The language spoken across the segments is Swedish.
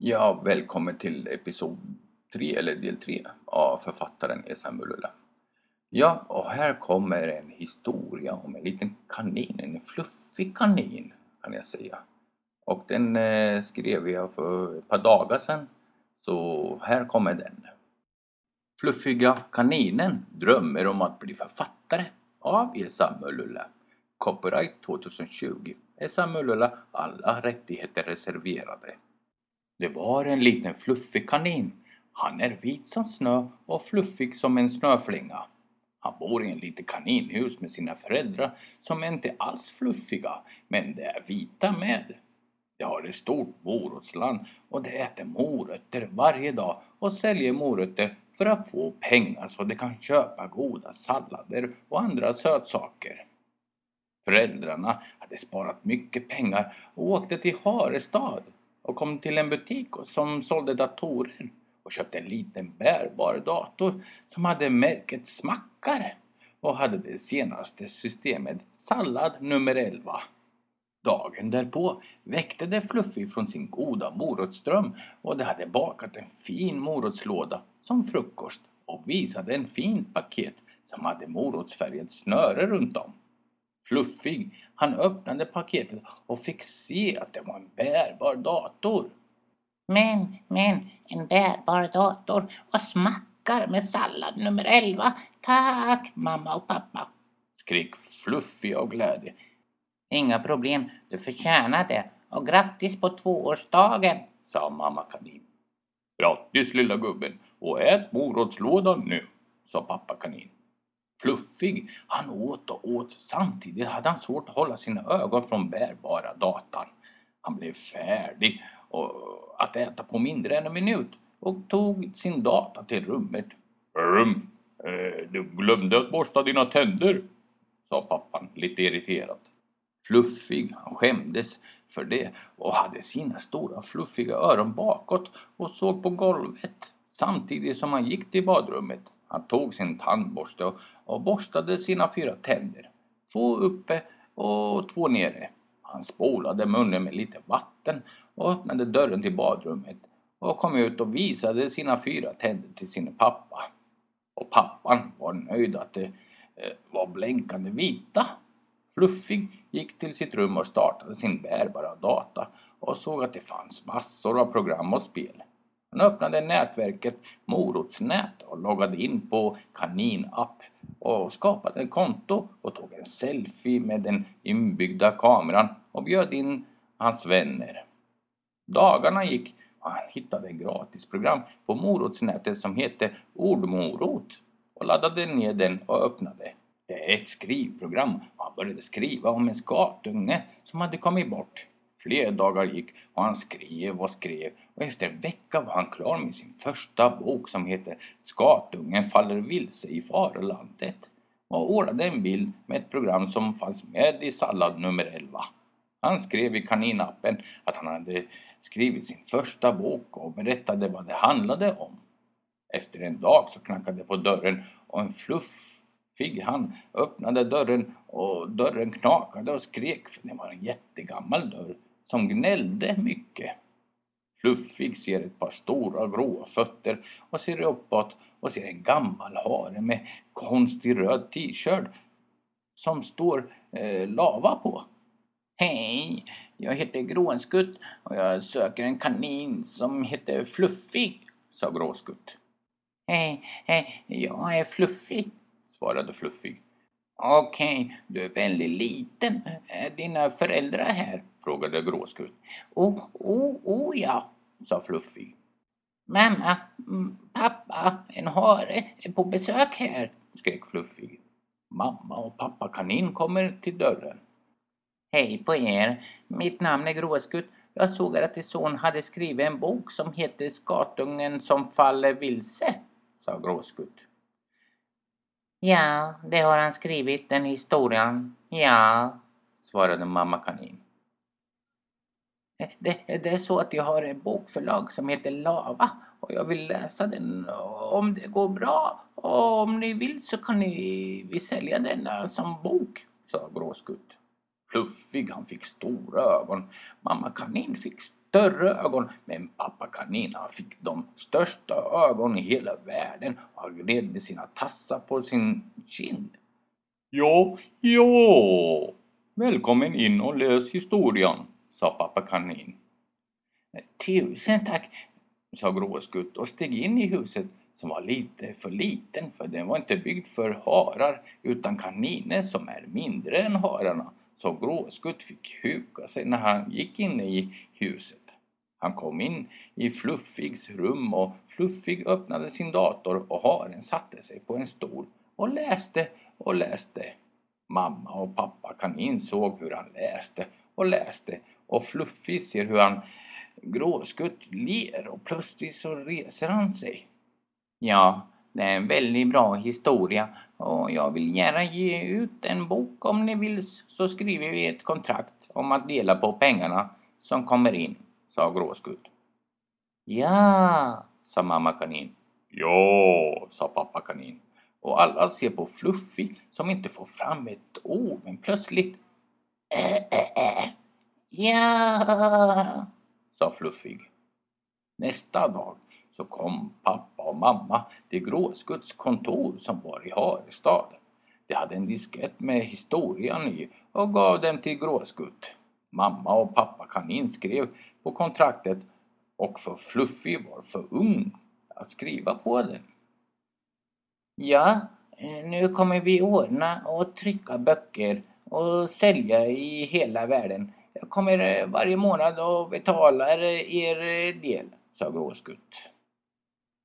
Ja, välkommen till episod 3 eller del 3 av författaren Esa Mulula. Ja, och här kommer en historia om en liten kanin, en fluffig kanin kan jag säga. Och den eh, skrev jag för ett par dagar sedan, så här kommer den. Fluffiga kaninen drömmer om att bli författare av Esa Mulula. Copyright 2020. Esa Mulula, alla rättigheter reserverade. Det var en liten fluffig kanin. Han är vit som snö och fluffig som en snöflinga. Han bor i en litet kaninhus med sina föräldrar som inte alls fluffiga, men de är vita med. De har ett stort morotsland och de äter morötter varje dag och säljer morötter för att få pengar så de kan köpa goda sallader och andra sötsaker. Föräldrarna hade sparat mycket pengar och åkte till Harestad och kom till en butik som sålde datorer och köpte en liten bärbar dator som hade märket Smackare och hade det senaste systemet Sallad nummer 11. Dagen därpå väckte det Fluffy från sin goda morotsdröm och de hade bakat en fin morotslåda som frukost och visade en fin paket som hade morotsfärgat snöre runt om. Fluffig, han öppnade paketet och fick se att det var en bärbar dator. Men, men, en bärbar dator och smackar med sallad nummer 11. Tack mamma och pappa. Skrek Fluffy av glädje. Inga problem, du förtjänar det. Och grattis på tvåårsdagen, sa mamma kanin. Grattis lilla gubben och ät morotslådan nu, sa pappa kanin. Fluffig, han åt och åt. Samtidigt hade han svårt att hålla sina ögon från bärbara datan. Han blev färdig och att äta på mindre än en minut och tog sin data till rummet. Rum, eh, du glömde att borsta dina tänder, sa pappan lite irriterat. Fluffig, han skämdes för det och hade sina stora fluffiga öron bakåt och såg på golvet samtidigt som han gick till badrummet. Han tog sin tandborste och, och borstade sina fyra tänder. Två uppe och två nere. Han spolade munnen med lite vatten och öppnade dörren till badrummet och kom ut och visade sina fyra tänder till sin pappa. Och pappan var nöjd att de eh, var blänkande vita. Fluffig gick till sitt rum och startade sin bärbara data och såg att det fanns massor av program och spel. Han öppnade nätverket Morotsnät och loggade in på Kaninapp och skapade ett konto och tog en selfie med den inbyggda kameran och bjöd in hans vänner. Dagarna gick och han hittade ett gratisprogram på morotsnätet som hette Ordmorot och laddade ner den och öppnade. Det är ett skrivprogram och han började skriva om en skatunge som hade kommit bort. Fler dagar gick och han skrev och skrev och efter en vecka var han klar med sin första bok som heter Skatungen faller vilse i farelandet och ordnade en bild med ett program som fanns med i sallad nummer 11. Han skrev i kaninappen att han hade skrivit sin första bok och berättade vad det handlade om. Efter en dag så knackade det på dörren och en fluffig han öppnade dörren och dörren knakade och skrek för det var en jättegammal dörr som gnällde mycket. Fluffig ser ett par stora gråa fötter och ser uppåt och ser en gammal hare med konstig röd t-shirt som står eh, lava på. Hej, jag heter Gråskutt och jag söker en kanin som heter Fluffig, sa Gråskutt. Hej, hej, jag är Fluffig, svarade Fluffig. Okej, okay, du är väldigt liten. Är dina föräldrar här? frågade Gråskutt. Oh, oh, oh ja, sa Fluffy. Mamma, pappa, en hare är på besök här, skrek Fluffy. Mamma och pappa kanin kommer till dörren. Hej på er, mitt namn är Gråskutt. Jag såg att er son hade skrivit en bok som heter Skatungen som faller vilse, sa Gråskutt. Ja, det har han skrivit, den historien. Ja, svarade mamma kanin. Det, det, är så att jag har ett bokförlag som heter Lava och jag vill läsa den om det går bra. Och om ni vill så kan ni vi sälja den som bok, sa Gråskutt. Fluffig, han fick stora ögon. Mamma kanin fick större ögon men pappa kanin han fick de största ögon i hela världen och han gled med sina tassar på sin kind. Ja, ja, välkommen in och läs historien, sa pappa kanin. Tusen tack, sa Gråskutt och steg in i huset som var lite för liten för den var inte byggd för harar utan kaniner som är mindre än hararna. Så Gråskutt fick huka sig när han gick in i huset. Han kom in i Fluffigs rum och Fluffig öppnade sin dator och haren satte sig på en stol och läste och läste. Mamma och pappa kanin såg hur han läste och läste och Fluffig ser hur han Gråskutt ler och plötsligt så reser han sig. Ja, det är en väldigt bra historia och jag vill gärna ge ut en bok om ni vill så skriver vi ett kontrakt om att dela på pengarna som kommer in, sa Gråskutt. Ja, sa mamma kanin. Ja, sa pappa kanin. Och alla ser på Fluffy som inte får fram ett ord men plötsligt äh, äh, äh. äh. Ja, sa Fluffig. Nästa dag så kom pappa och mamma till Gråskutts kontor som var i Harestad. De hade en diskett med historien i och gav den till Gråskutt. Mamma och pappa kanin skrev på kontraktet och för Fluffy var för ung att skriva på den. Ja, eh, nu kommer vi ordna och trycka böcker och sälja i hela världen. Jag kommer eh, varje månad och betalar er eh, del, sa Gråskutt.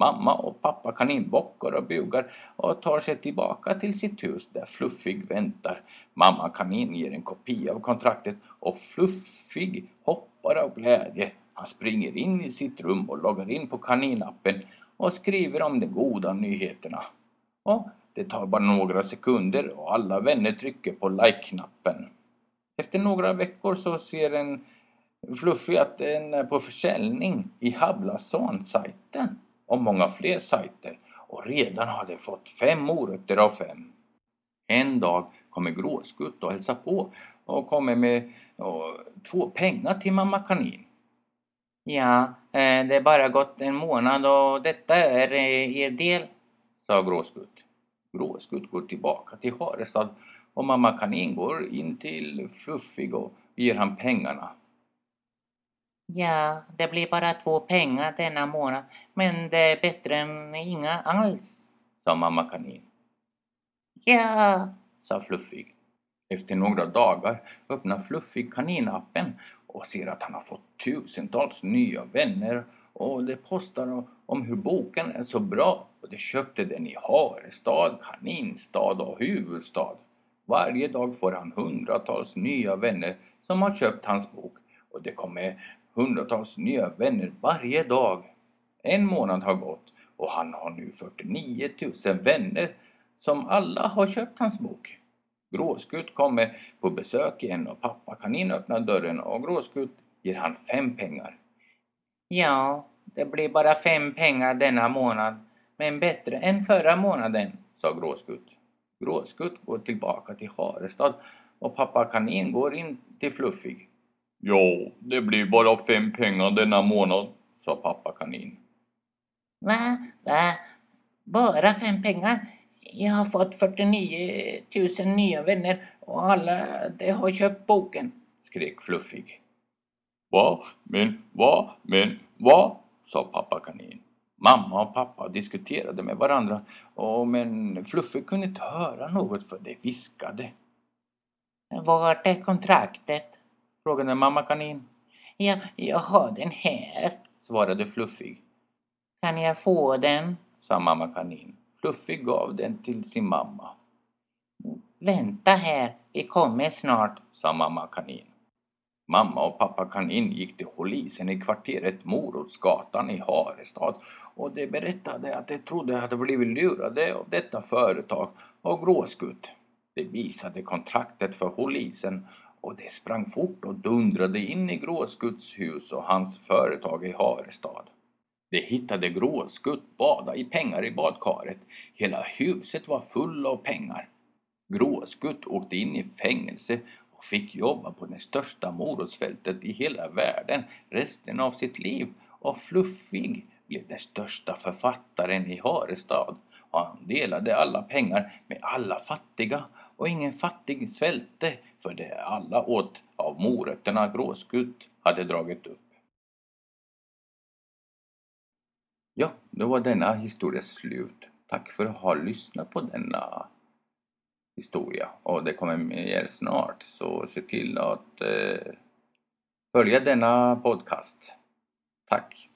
Mamma och pappa kaninbockar och bugar och tar sig tillbaka till sitt hus där Fluffig väntar. Mamma kanin ger en kopia av kontraktet och Fluffig hoppar av glädje. Han springer in i sitt rum och loggar in på kaninappen och skriver om de goda nyheterna. Och det tar bara några sekunder och alla vänner trycker på like-knappen. Efter några veckor så ser en Fluffy att den är på försäljning i Hablason-sajten och många fler sajter och redan har de fått fem morötter av fem. En dag kommer Gråskutt och hälsar på och kommer med och, två pengar till mamma kanin. Ja, eh, det är bara gått en månad och detta är eh, er del, sa Gråskutt. Gråskutt går tillbaka till Harestad och mamma kanin går in till Fluffig och ger han pengarna. Ja, det blir bara två pengar denna månad, men det är bättre än inga alls, sa mamma kanin. Ja, sa Fluffig. Efter några dagar öppnar Fluffig kaninappen och ser att han har fått tusentals nya vänner och det postar om hur boken är så bra och de köpte den i Harestad, Kaninstad och huvudstad. Varje dag får han hundratals nya vänner som har köpt hans bok och det kommer hundratals nya vänner varje dag. En månad har gått och han har nu 49 000 vänner som alla har köpt hans bok. Gråskutt kommer på besök igen och pappa kanin öppnar dörren och Gråskutt ger han fem pengar. Ja, det blir bara fem pengar denna månad, men bättre än förra månaden, sa Gråskutt. Gråskutt går tillbaka till Harestad och pappa kanin går in till Fluffig. Ja, det blir bara fem pengar denna månad, sa pappa kanin. Va? Va? Bara fem pengar? Jag har fått 49 000 nya vänner och alla de har köpt boken, skrek Fluffig. Va? Men va? Men va? sa pappa kanin. Mamma och pappa diskuterade med varandra och men Fluffig kunde inte höra något för det viskade. Vart är kontraktet? Frågade mamma kanin. Ja, jag har den här, svarade Fluffig. Kan jag få den? sa mamma kanin. Fluffig gav den till sin mamma. Vänta här, vi kommer snart, sa mamma kanin. Mamma och pappa kanin gick till polisen i kvarteret Morotsgatan i Harestad och de berättade att de trodde att de hade blivit lurade av detta företag och Gråskutt. De visade kontraktet för polisen och de sprang fort och dundrade in i Gråskutts hus och hans företag i Harestad. De hittade Gråskutt bada i pengar i badkaret. Hela huset var full av pengar. Gråskutt åkte in i fängelse och fick jobba på det största morotsfältet i hela världen resten av sitt liv och Fluffig blev den största författaren i Harestad och han delade alla pengar med alla fattiga och ingen fattig svälte för det alla åt av morötterna Gråskutt hade dragit upp. Ja, då var denna historia slut. Tack för att ha lyssnat på denna historia och det kommer mer snart så se till att eh, följa denna podcast. Tack!